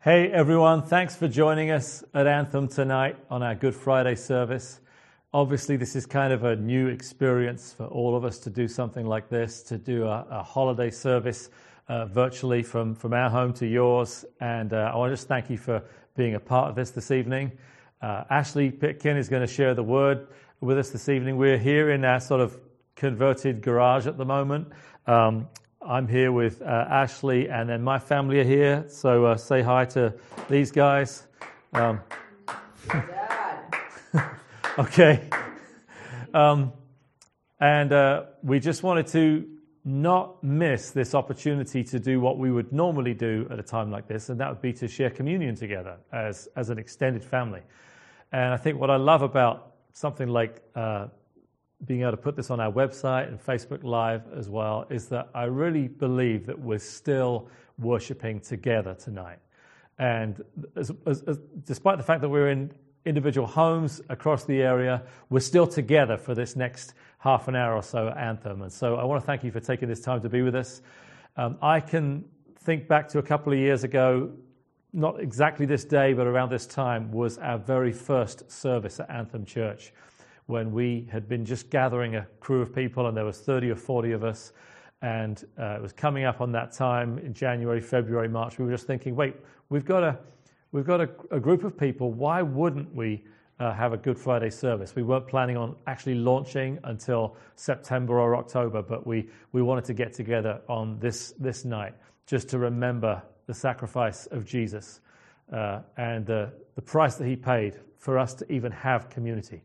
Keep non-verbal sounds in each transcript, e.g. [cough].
Hey everyone, thanks for joining us at Anthem tonight on our Good Friday service. Obviously, this is kind of a new experience for all of us to do something like this, to do a, a holiday service uh, virtually from, from our home to yours. And uh, I want to just thank you for being a part of this this evening. Uh, Ashley Pitkin is going to share the word with us this evening. We're here in our sort of converted garage at the moment. Um, I'm here with uh, Ashley, and then my family are here. So uh, say hi to these guys. Um, [laughs] okay. Um, and uh, we just wanted to not miss this opportunity to do what we would normally do at a time like this, and that would be to share communion together as, as an extended family. And I think what I love about something like uh, being able to put this on our website and Facebook Live as well is that I really believe that we're still worshiping together tonight. And as, as, as, despite the fact that we're in individual homes across the area, we're still together for this next half an hour or so anthem. And so I want to thank you for taking this time to be with us. Um, I can think back to a couple of years ago, not exactly this day, but around this time was our very first service at Anthem Church when we had been just gathering a crew of people and there was 30 or 40 of us and uh, it was coming up on that time in January, February, March. We were just thinking, wait, we've got a, we've got a, a group of people. Why wouldn't we uh, have a Good Friday service? We weren't planning on actually launching until September or October, but we, we wanted to get together on this, this night just to remember the sacrifice of Jesus uh, and the, the price that he paid for us to even have community.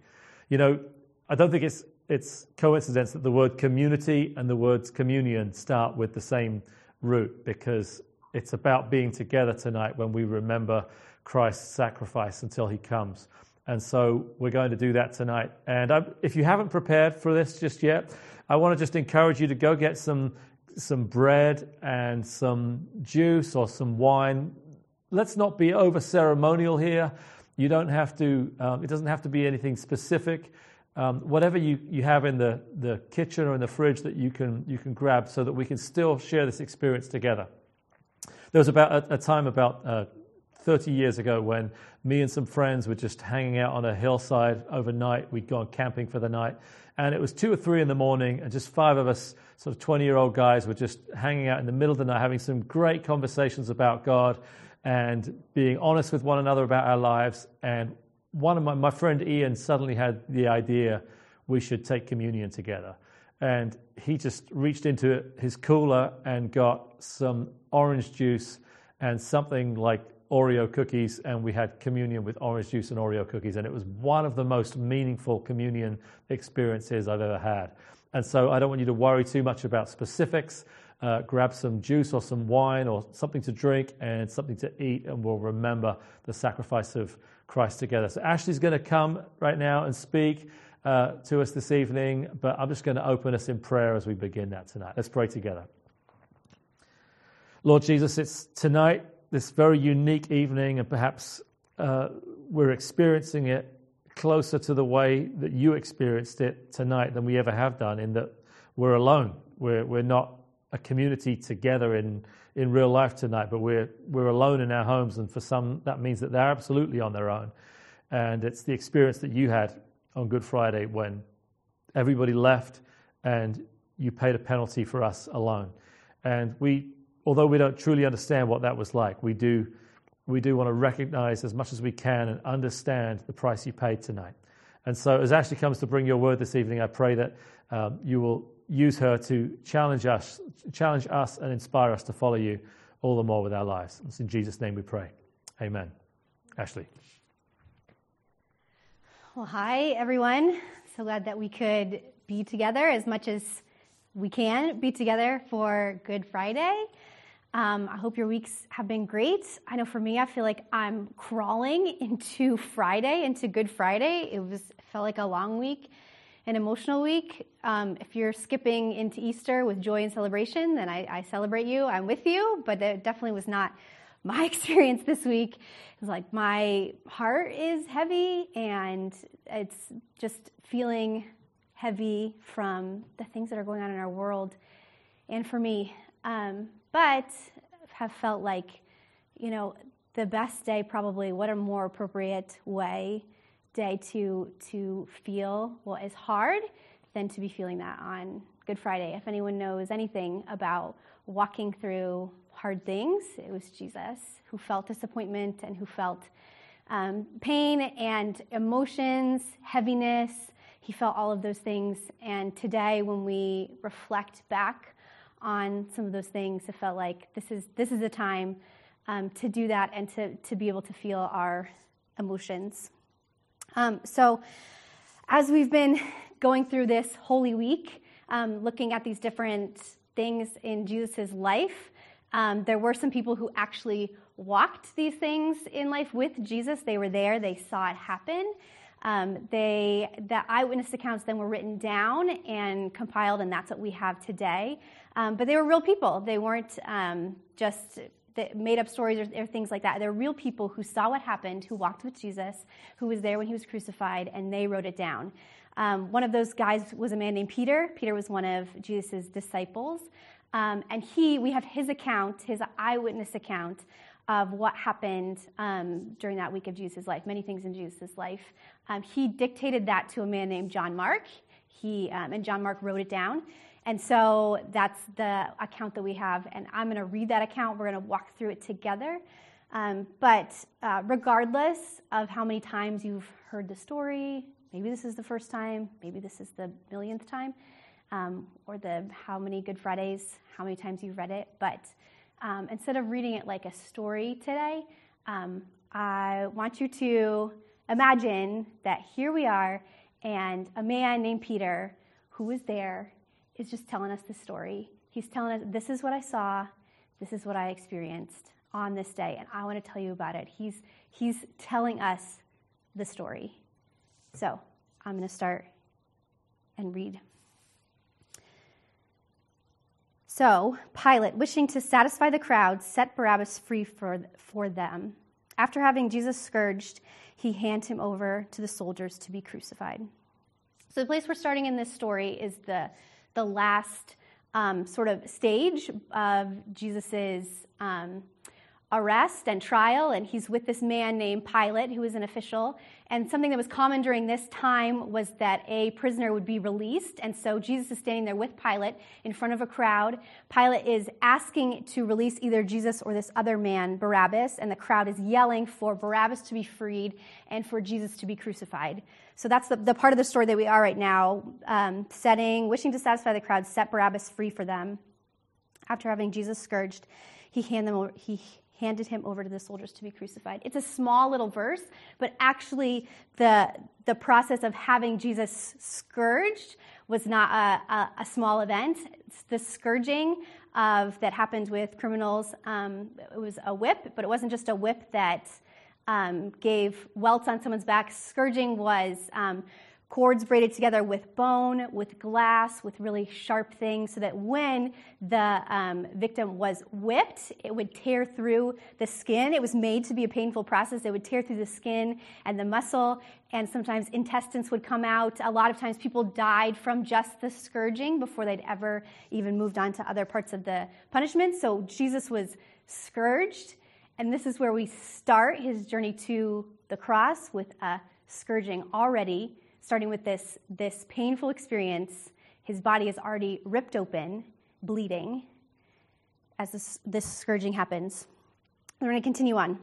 You know, I don't think it's, it's coincidence that the word community and the words communion start with the same root because it's about being together tonight when we remember Christ's sacrifice until he comes. And so we're going to do that tonight. And I, if you haven't prepared for this just yet, I want to just encourage you to go get some, some bread and some juice or some wine. Let's not be over ceremonial here. You don't have to, um, it doesn't have to be anything specific. Um, whatever you, you have in the, the kitchen or in the fridge that you can, you can grab so that we can still share this experience together. There was about a, a time about uh, 30 years ago when me and some friends were just hanging out on a hillside overnight. We'd gone camping for the night. And it was two or three in the morning, and just five of us, sort of 20 year old guys, were just hanging out in the middle of the night, having some great conversations about God and being honest with one another about our lives. And one of my, my friend Ian suddenly had the idea we should take communion together. And he just reached into his cooler and got some orange juice and something like Oreo cookies, and we had communion with orange juice and Oreo cookies. And it was one of the most meaningful communion experiences I've ever had. And so I don't want you to worry too much about specifics uh, grab some juice or some wine or something to drink and something to eat, and we'll remember the sacrifice of Christ together. So, Ashley's going to come right now and speak uh, to us this evening, but I'm just going to open us in prayer as we begin that tonight. Let's pray together. Lord Jesus, it's tonight, this very unique evening, and perhaps uh, we're experiencing it closer to the way that you experienced it tonight than we ever have done, in that we're alone. We're, we're not a community together in, in real life tonight, but we're, we're alone in our homes, and for some, that means that they're absolutely on their own. And it's the experience that you had on Good Friday when everybody left and you paid a penalty for us alone. And we, although we don't truly understand what that was like, we do, we do want to recognize as much as we can and understand the price you paid tonight. And so, as Ashley comes to bring your word this evening, I pray that um, you will use her to challenge us, challenge us and inspire us to follow you all the more with our lives. It's in Jesus' name we pray. Amen. Ashley. Well, hi, everyone. So glad that we could be together as much as we can be together for Good Friday. Um, I hope your weeks have been great. I know for me, I feel like I'm crawling [laughs] into Friday, into Good Friday. It was felt like a long week an emotional week. Um, if you're skipping into Easter with joy and celebration, then I, I, celebrate you. I'm with you, but it definitely was not [laughs] my experience this week. It was like my heart is heavy and it's just feeling heavy from the things that are going on in our world and for me. Um, but have felt like, you know, the best day, probably, what a more appropriate way, day to, to feel what is hard than to be feeling that on Good Friday. If anyone knows anything about walking through hard things, it was Jesus who felt disappointment and who felt um, pain and emotions, heaviness. He felt all of those things. And today, when we reflect back on some of those things, it felt like this is, this is a time um, to do that and to, to be able to feel our emotions. Um, so, as we've been going through this Holy Week, um, looking at these different things in Jesus' life, um, there were some people who actually walked these things in life with Jesus. They were there, they saw it happen. Um, they, the eyewitness accounts then were written down and compiled, and that's what we have today. Um, but they were real people. They weren't um, just made up stories or, or, things like that. They're real people who saw what happened, who walked with Jesus, who was there when he was crucified, and they wrote it down. Um, one of those guys was a man named Peter. Peter was one of Jesus' disciples. Um, and he, we have his account, his eyewitness account of what happened um, during that week of Jesus' life, many things in Jesus' life. Um, he dictated that to a man named John Mark. He, um, and John Mark wrote it down. And so that's the account that we have. And I'm going to read that account. We're going to walk through it together. Um, but uh, regardless of how many times you've heard the story, maybe this is the first time, maybe this is the millionth time, um, or the how many Good Fridays, how many times you've read it. But um, instead of reading it like a story today, um, I want you to imagine that here we are, and a man named Peter, who was there, is just telling us the story. He's telling us, this is what I saw, this is what I experienced on this day, and I want to tell you about it. He's, he's telling us the story. So I'm going to start and read. So Pilate, wishing to satisfy the crowd, set Barabbas free for, for them. After having Jesus scourged, he hands him over to the soldiers to be crucified. So the place we're starting in this story is the the last um, sort of stage of Jesus's um, arrest and trial, and he's with this man named Pilate, who is an official. And something that was common during this time was that a prisoner would be released. And so Jesus is standing there with Pilate in front of a crowd. Pilate is asking to release either Jesus or this other man, Barabbas, and the crowd is yelling for Barabbas to be freed and for Jesus to be crucified. So that's the, the part of the story that we are right now, um, setting, wishing to satisfy the crowd, set Barabbas free for them. After having Jesus scourged, he, hand them over, he handed him over to the soldiers to be crucified. It's a small little verse, but actually, the, the process of having Jesus scourged was not a, a, a small event. It's the scourging of, that happened with criminals, um, it was a whip, but it wasn't just a whip that um, gave welts on someone's back. Scourging was um, cords braided together with bone, with glass, with really sharp things, so that when the um, victim was whipped, it would tear through the skin. It was made to be a painful process. It would tear through the skin and the muscle, and sometimes intestines would come out. A lot of times people died from just the scourging before they'd ever even moved on to other parts of the punishment. So Jesus was scourged, and this is where we start his journey to the cross with a scourging already starting with this, this painful experience. His body is already ripped open, bleeding, as this, this scourging happens. We're going to continue on.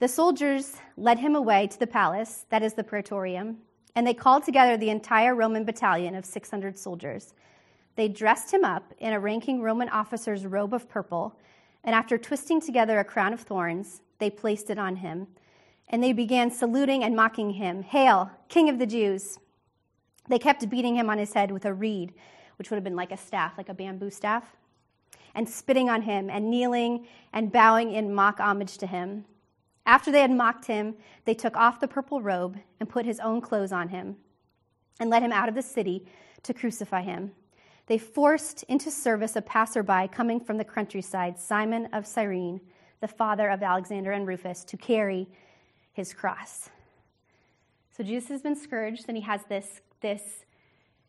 The soldiers led him away to the palace, that is the praetorium, and they called together the entire Roman battalion of 600 soldiers. They dressed him up in a ranking Roman officer's robe of purple, and after twisting together a crown of thorns, they placed it on him and they began saluting and mocking him. Hail, King of the Jews! They kept beating him on his head with a reed, which would have been like a staff, like a bamboo staff, and spitting on him, and kneeling and bowing in mock homage to him. After they had mocked him, they took off the purple robe and put his own clothes on him, and led him out of the city to crucify him. They forced into service a passerby coming from the countryside, Simon of Cyrene, the father of Alexander and Rufus, to carry his cross. So Jesus has been scourged, and he has this, this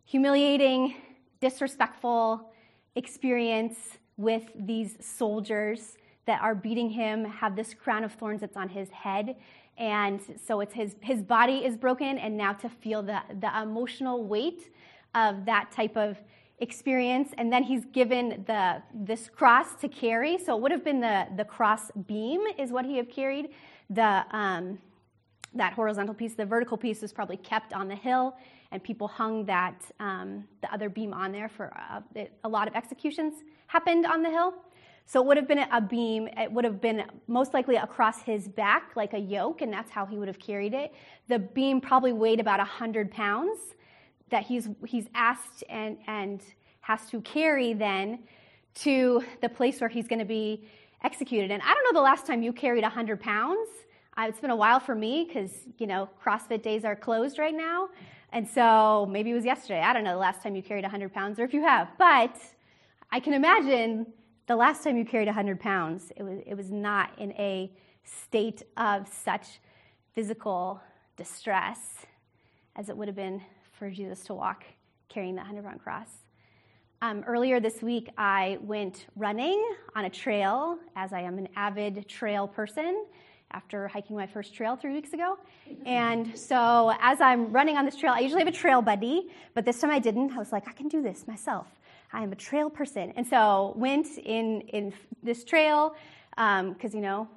humiliating, disrespectful experience with these soldiers that are beating him have this crown of thorns that's on his head. And so it's his, his body is broken, and now to feel the, the emotional weight of that type of experience. And then he's given the, this cross to carry. So it would have been the, the cross beam, is what he have carried. The, um, that horizontal piece, the vertical piece was probably kept on the hill, and people hung that um, the other beam on there for uh, it, a lot of executions happened on the hill. So it would have been a beam. It would have been most likely across his back, like a yoke, and that's how he would have carried it. The beam probably weighed about 100 pounds that he's, he's asked and, and has to carry then to the place where he's going to be executed. And I don't know the last time you carried 100 pounds. Uh, it's been a while for me because, you know, CrossFit days are closed right now. And so maybe it was yesterday. I don't know the last time you carried 100 pounds or if you have. But I can imagine the last time you carried 100 pounds, it was, it was not in a state of such physical distress as it would have been for Jesus to walk carrying that 100 pound cross. Um, earlier this week, I went running on a trail, as I am an avid trail person after hiking my first trail three weeks ago. And so, as I'm running on this trail, I usually have a trail buddy, but this time I didn't. I was like, I can do this myself. I am a trail person. And so, went in, in this trail because, um, you know,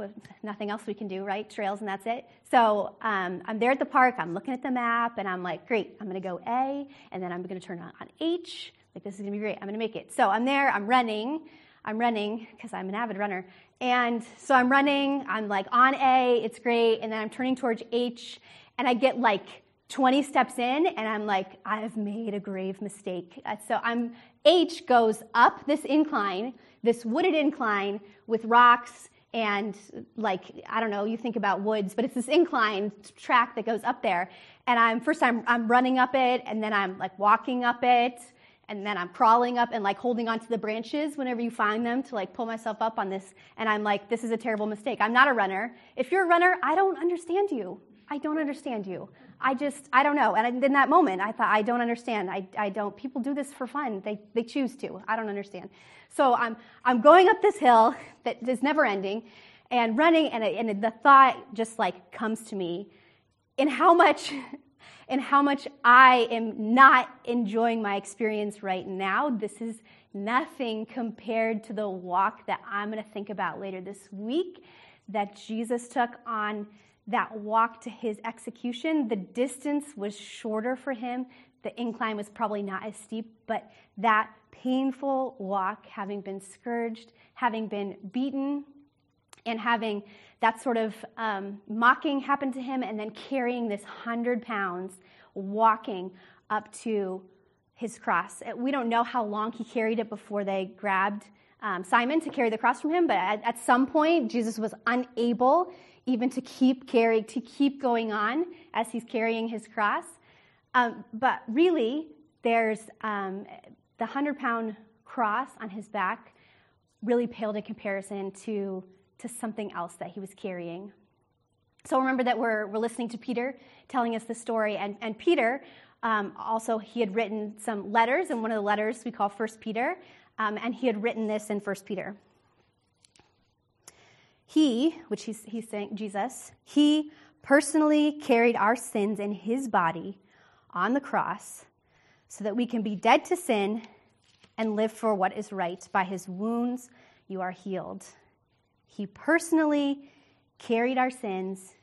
nothing else we can do, right? Trails and that's it. So, um, I'm there at the park, I'm looking at the map, and I'm like, great, I'm going to go A, and then I'm going to turn on, on H. Like, this is going to be great. I'm going to make it. So, I'm there, I'm running. I'm running because I'm an avid runner. And so I'm running, I'm like on A, it's great, and then I'm turning towards H, and I get like 20 steps in, and I'm like, I've made a grave mistake. Uh, so I'm, H goes up this incline, this wooded incline with rocks and like, I don't know, you think about woods, but it's this incline track that goes up there. And I'm, first I'm, I'm running up it, and then I'm like walking up it, and then I'm crawling up and like holding onto the branches whenever you find them to like pull myself up on this. And I'm like, this is a terrible mistake. I'm not a runner. If you're a runner, I don't understand you. I don't understand you. I just, I don't know. And in that moment, I thought, I don't understand. I, I don't, people do this for fun. They, they choose to. I don't understand. So I'm, I'm going up this hill that is never ending and running, and, and the thought just like comes to me in how much and how much I am not enjoying my experience right now. This is nothing compared to the walk that I'm going to think about later this week that Jesus took on that walk to his execution. The distance was shorter for him. The incline was probably not as steep, but that painful walk, having been scourged, having been beaten, and having that sort of um, mocking happen to him, and then carrying this hundred pounds, walking up to his cross. Uh, we don't know how long he carried it before they grabbed um, Simon to carry the cross from him, but at, at, some point, Jesus was unable even to keep carrying, to keep going on as he's carrying his cross. Um, but really, there's um, the 100 pound cross on his back really paled in comparison to to something else that he was carrying. So remember that we're, we're listening to Peter telling us the story, and, and Peter um, also he had written some letters, and one of the letters we call First Peter, um, and he had written this in First Peter. He, which he's, he's saying Jesus, he personally carried our sins in his body on the cross so that we can be dead to sin and live for what is right. By his wounds you are healed. He personally carried our sins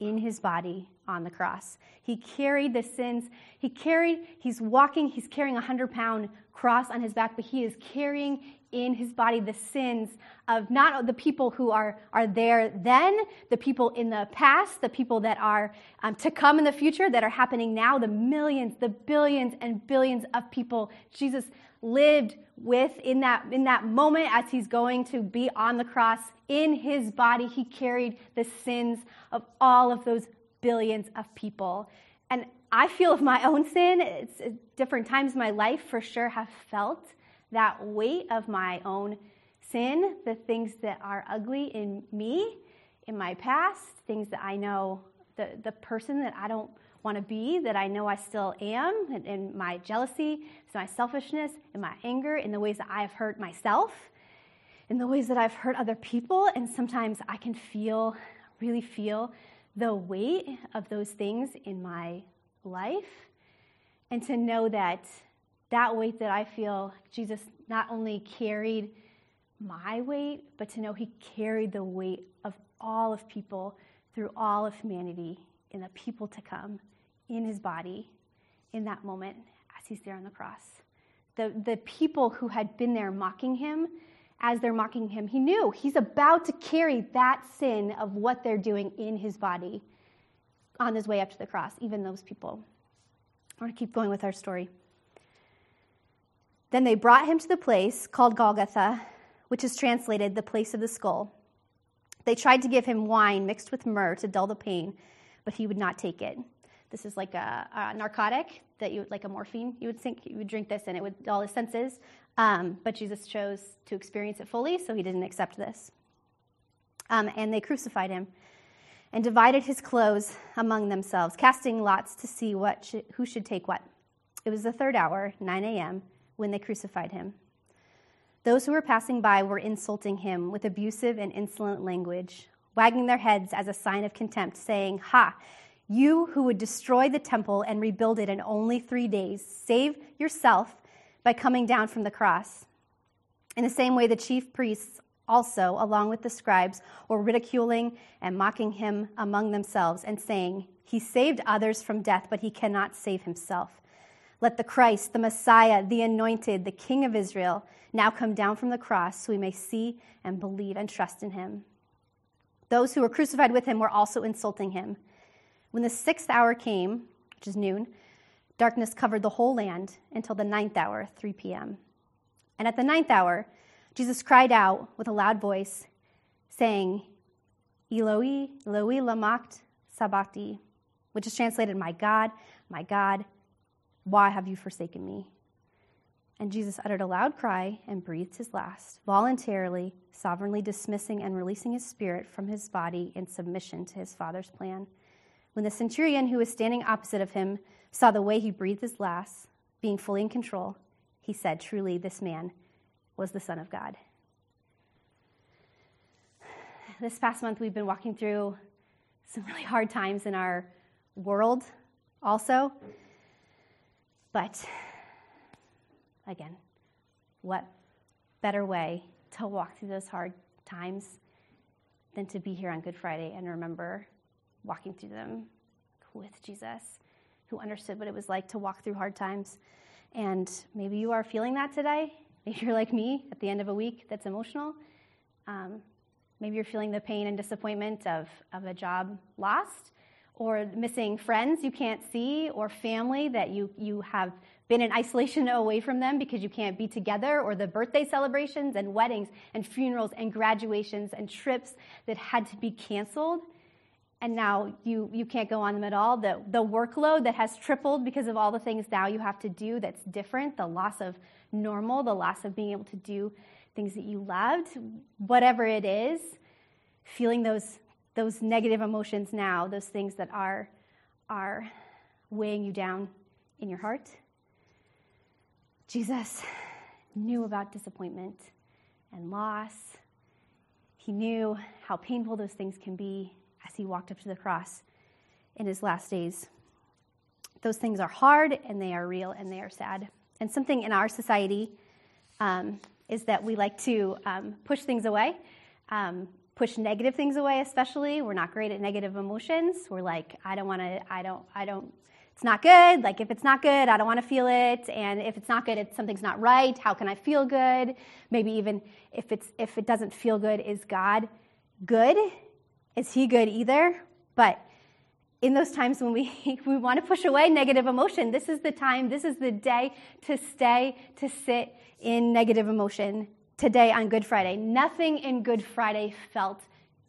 in his body on the cross. He carried the sins. He carried, he's walking, he's carrying a 100 pound cross on his back, but he is carrying in his body the sins of not the people who are, are there then, the people in the past, the people that are um, to come in the future, that are happening now, the millions, the billions and billions of people Jesus lived with in that, in that moment as he's going to be on the cross in his body, he carried the sins of all of those billions of people. And I feel of my own sin, it's uh, different times in my life for sure have felt that weight of my own sin, the things that are ugly in me, in my past, things that I know, the, the person that I don't want to be, that I know I still am, in, in my jealousy, my selfishness, in my anger, in the ways that I have hurt myself. in the ways that I've hurt other people. And sometimes I can feel, really feel the weight of those things in my life. And to know that that weight that I feel, Jesus not only carried my weight, but to know he carried the weight of all of people through all of humanity in the people to come in his body in that moment as he's there on the cross. The, the people who had been there mocking him, as they're mocking him, he knew he's about to carry that sin of what they're doing in his body on his way up to the cross, even those people. I want to keep going with our story. Then they brought him to the place called Golgotha, which is translated the place of the skull. They tried to give him wine mixed with myrrh to dull the pain, but he would not take it. This is like a, a narcotic that you like a morphine. You would think you would drink this and it would dull his senses. Um, but Jesus chose to experience it fully, so he didn't accept this. Um, and they crucified him and divided his clothes among themselves, casting lots to see what who should take what. It was the third hour, 9 a.m., when they crucified him. Those who were passing by were insulting him with abusive and insolent language, wagging their heads as a sign of contempt, saying, Ha! You who would destroy the temple and rebuild it in only three days, save yourself by coming down from the cross. In the same way, the chief priests also, along with the scribes, were ridiculing and mocking him among themselves and saying, He saved others from death, but he cannot save himself. Let the Christ, the Messiah, the anointed, the King of Israel, now come down from the cross so we may see and believe and trust in him. Those who were crucified with him were also insulting him. When the sixth hour came, which is noon, darkness covered the whole land until the ninth hour, 3 p.m. And at the ninth hour, Jesus cried out with a loud voice, saying, Eloi, Eloi, lama sabachthani, which is translated, My God, my God, why have you forsaken me? And Jesus uttered a loud cry and breathed his last, voluntarily, sovereignly dismissing and releasing his spirit from his body in submission to his Father's plan. When the centurion who was standing opposite of him saw the way he breathed his last, being fully in control, he said, Truly, this man was the Son of God. This past month, we've been walking through some really hard times in our world, also. But again, what better way to walk through those hard times than to be here on Good Friday and remember walking through them with Jesus, who understood what it was like to walk through hard times. And maybe you are feeling that today. Maybe you're like me at the end of a week that's emotional. Um, maybe you're feeling the pain and disappointment of, of a job lost, or missing friends you can't see, or family that you, you have been in isolation [laughs] away from them because you can't be together, or the birthday celebrations and weddings and funerals and graduations and trips that had to be canceled. And now you, you can't go on them at all. The, the workload that has tripled because of all the things now you have to do that's different, the loss of normal, the loss of being able to do things that you loved, whatever it is, feeling those, those negative emotions now, those things that are, are weighing you down in your heart. Jesus knew about disappointment and loss. He knew how painful those things can be as he walked up to the cross in his last days. Those things are hard and they are real and they are sad. And something in our society um, is that we like to um, push things away, um, push negative things away, especially. We're not great at negative emotions. We're like, I don't want to, I don't, I don't, it's not good. Like, if it's not good, I don't want to feel it. And if it's not good, it's something's not right. How can I feel good? Maybe even if it's, if it doesn't feel good, is God good? Is He good either? But in those times when we, [laughs] we want to push away negative emotion, this is the time, this is the day to stay, to sit in negative emotion today on Good Friday. Nothing in Good Friday felt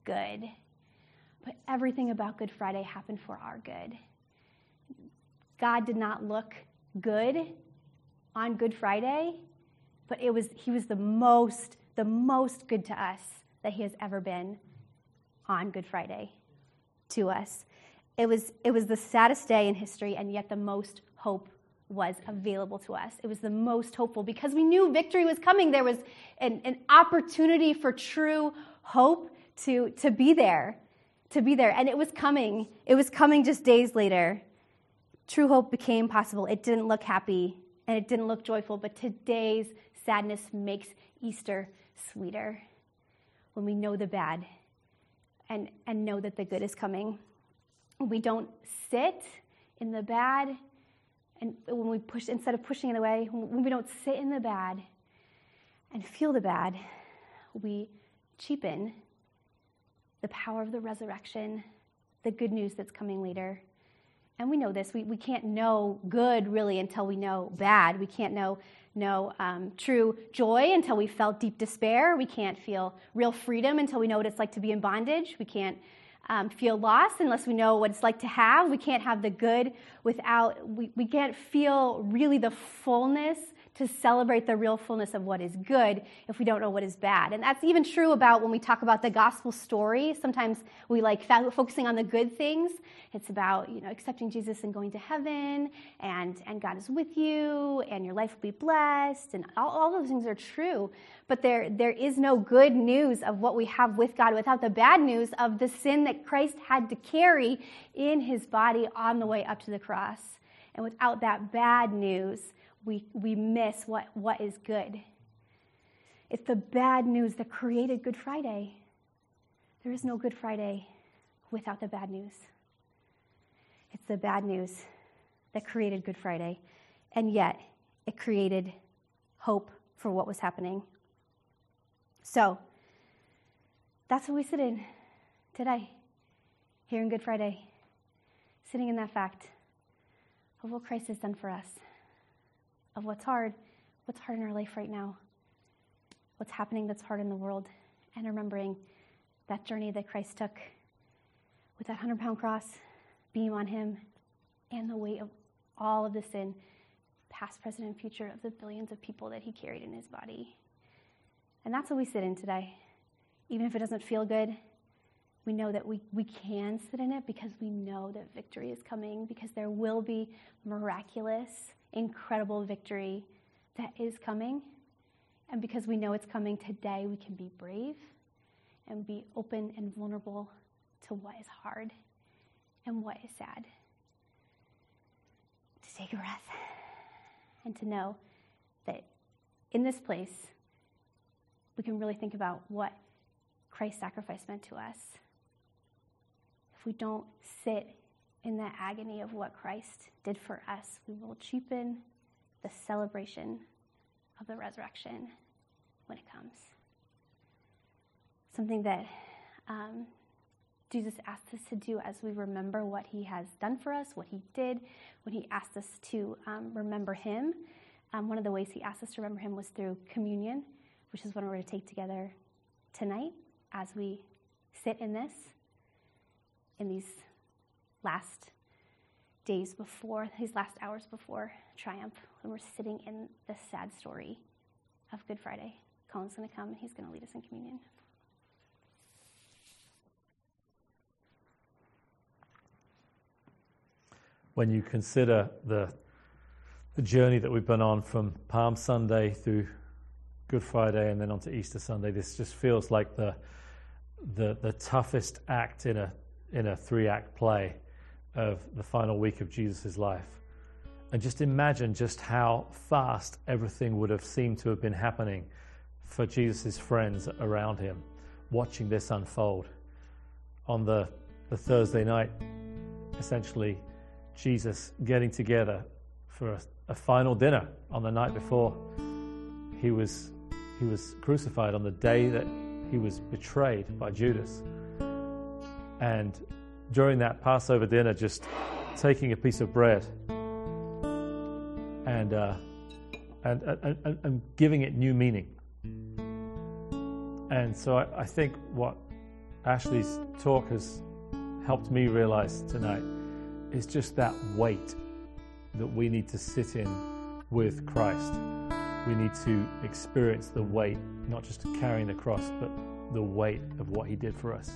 good, but everything about Good Friday happened for our good. God did not look good on Good Friday, but it was, he was the most, the most good to us that he has ever been on Good Friday to us. It was, it was the saddest day in history and yet the most hope was available to us. It was the most hopeful because we knew victory was coming. There was an, an opportunity for true hope to, to be there, to be there. And it was coming. It was coming just days later. True hope became possible. It didn't look happy and it didn't look joyful, but today's sadness makes Easter sweeter when we know the bad and, and know that the good is coming. We don't sit in the bad, and when we push, instead of pushing it away, when we don't sit in the bad and feel the bad, we cheapen the power of the resurrection, the good news that's coming later. And we know this. We, we can't know good really until we know bad. We can't know, know um, true joy until we felt deep despair. We can't feel real freedom until we know what it's like to be in bondage. We can't um, feel lost unless we know what it's like to have. We can't have the good without, we, we can't feel really the fullness to celebrate the real fullness of what is good if we don't know what is bad. And that's even true about when we talk about the gospel story. Sometimes we like focusing on the good things. It's about, you know, accepting Jesus and going to heaven and, and God is with you and your life will be blessed and all, all those things are true. But there, there is no good news of what we have with God without the bad news of the sin that Christ had to carry in his body on the way up to the cross. And without that bad news, we, we miss what, what is good. It's the bad news that created Good Friday. There is no Good Friday without the bad news. It's the bad news that created Good Friday, and yet it created hope for what was happening. So, that's what we sit in today, here in Good Friday, sitting in that fact of what Christ has done for us of what's hard, what's hard in our life right now, what's happening that's hard in the world, and remembering that journey that Christ took with that 100 pound cross, beam on him, and the weight of all of the sin, past, present, and future, of the billions of people that he carried in his body. And that's what we sit in today. Even if it doesn't feel good, we know that we, we can sit in it because we know that victory is coming, because there will be miraculous incredible victory that is coming. And because we know it's coming today, we can be brave and be open and vulnerable to what is hard and what is sad. To take a breath and to know that in this place, we can really think about what Christ's sacrifice meant to us. If we don't sit in the agony of what Christ did for us, we will cheapen the celebration of the resurrection when it comes. Something that um, Jesus asked us to do as we remember what he has done for us, what he did, when he asked us to um, remember him. Um, one of the ways he asked us to remember him was through communion, which is what we're going to take together tonight as we sit in this, in these last days before, these last hours before triumph, when we're sitting in the sad story of Good Friday. Colin's going to come and he's going to lead us in communion. When you consider the, the journey that we've been on from Palm Sunday through Good Friday and then onto Easter Sunday, this just feels like the, the, the toughest act in a, in a three act play of the final week of Jesus' life. And just imagine just how fast everything would have seemed to have been happening for Jesus' friends around him, watching this unfold. On the, the Thursday night, essentially, Jesus getting together for a, a final dinner on the night before he was, he was crucified, on the day that he was betrayed by Judas. And during that Passover dinner just taking a piece of bread and, uh, and, and, and, giving it new meaning. And so I, I think what Ashley's talk has helped me realize tonight is just that weight that we need to sit in with Christ. We need to experience the weight, not just carrying the cross, but the weight of what He did for us.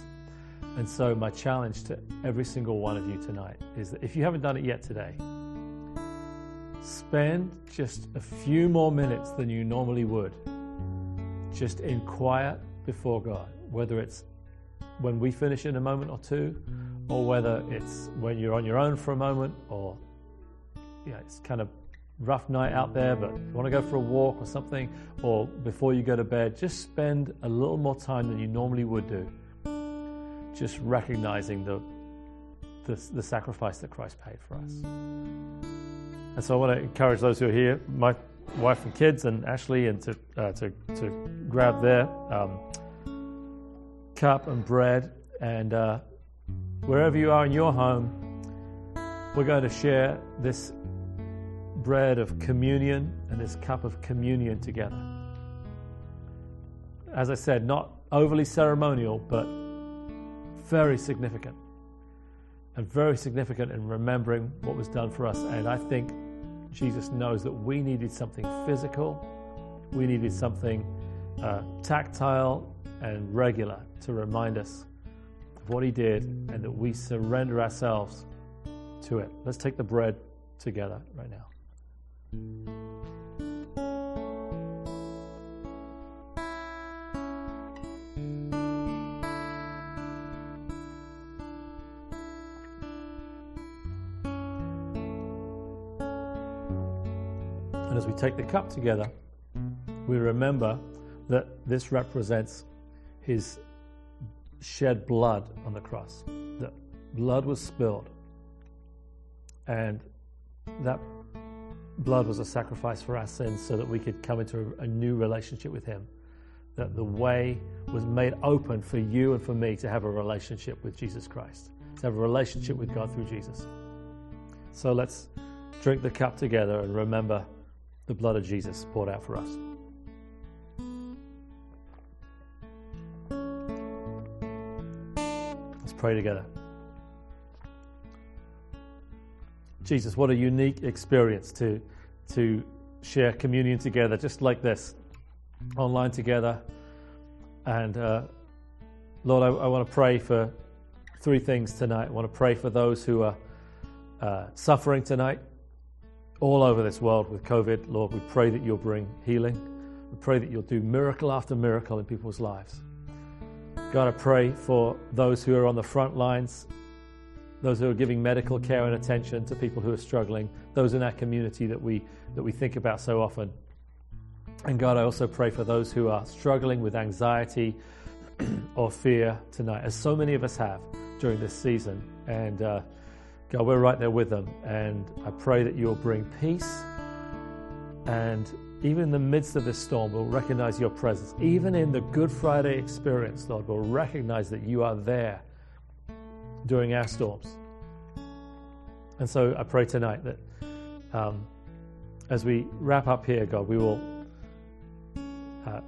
And so, my challenge to every single one of you tonight is that if you haven't done it yet today, spend just a few more minutes than you normally would, just in quiet before God, whether it's when we finish in a moment or two, or whether it's when you're on your own for a moment, or yeah, it's kind of rough night out there, but you want to go for a walk or something, or before you go to bed, just spend a little more time than you normally would do, just recognizing the the, the sacrifice that Christ paid for us. And so I want to encourage those who are here, my wife and kids, and Ashley, and to uh, to to grab their um, cup and bread, and uh, wherever you are in your home, we're going to share this bread of communion and this cup of communion together. As I said, not overly ceremonial, but very significant. And very significant in remembering what was done for us. And I think Jesus knows that we needed something physical, we needed something uh, tactile and regular to remind us of what He did and that we surrender ourselves to it. Let's take the bread together right now. And as we take the cup together, we remember that this represents his shed blood on the cross. That blood was spilled. And that blood was a sacrifice for our sins so that we could come into a, a new relationship with him. That the way was made open for you and for me to have a relationship with Jesus Christ, to have a relationship with God through Jesus. So let's drink the cup together and remember the blood of Jesus poured out for us. Let's pray together. Jesus, what a unique experience to, to share communion together, just like this, online together. And uh, Lord, I, I want to pray for three things tonight. I want to pray for those who are uh, suffering tonight all over this world with COVID. Lord, we pray that you'll bring healing. We pray that you'll do miracle after miracle in people's lives. God, I pray for those who are on the front lines, those who are giving medical care and attention to people who are struggling, those in our community that we, that we think about so often. And God, I also pray for those who are struggling with anxiety [clears throat] or fear tonight, as so many of us have during this season. And uh, God, we're right there with them. And I pray that you'll bring peace. And even in the midst of this storm, we'll recognize your presence. Even in the Good Friday experience, Lord, we'll recognize that you are there during our storms. And so I pray tonight that um, as we wrap up here, God, we will uh,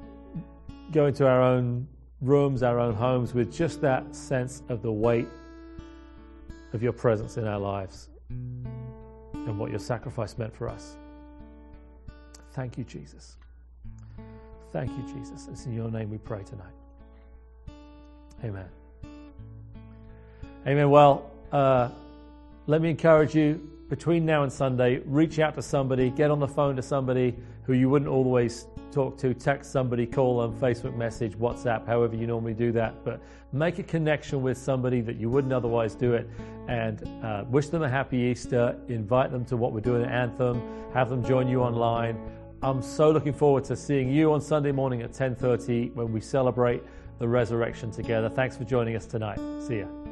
go into our own rooms, our own homes with just that sense of the weight of your presence in our lives and what your sacrifice meant for us. Thank you, Jesus. Thank you, Jesus. It's in your name we pray tonight. Amen. Amen. Well, uh, let me encourage you between now and Sunday, reach out to somebody, get on the phone to somebody who you wouldn't always talk to, text somebody, call them, Facebook message, WhatsApp, however you normally do that. But make a connection with somebody that you wouldn't otherwise do it and uh, wish them a happy Easter. Invite them to what we're doing at Anthem. Have them join you online. I'm so looking forward to seeing you on Sunday morning at 10:30 when we celebrate the resurrection together. Thanks for joining us tonight. See ya.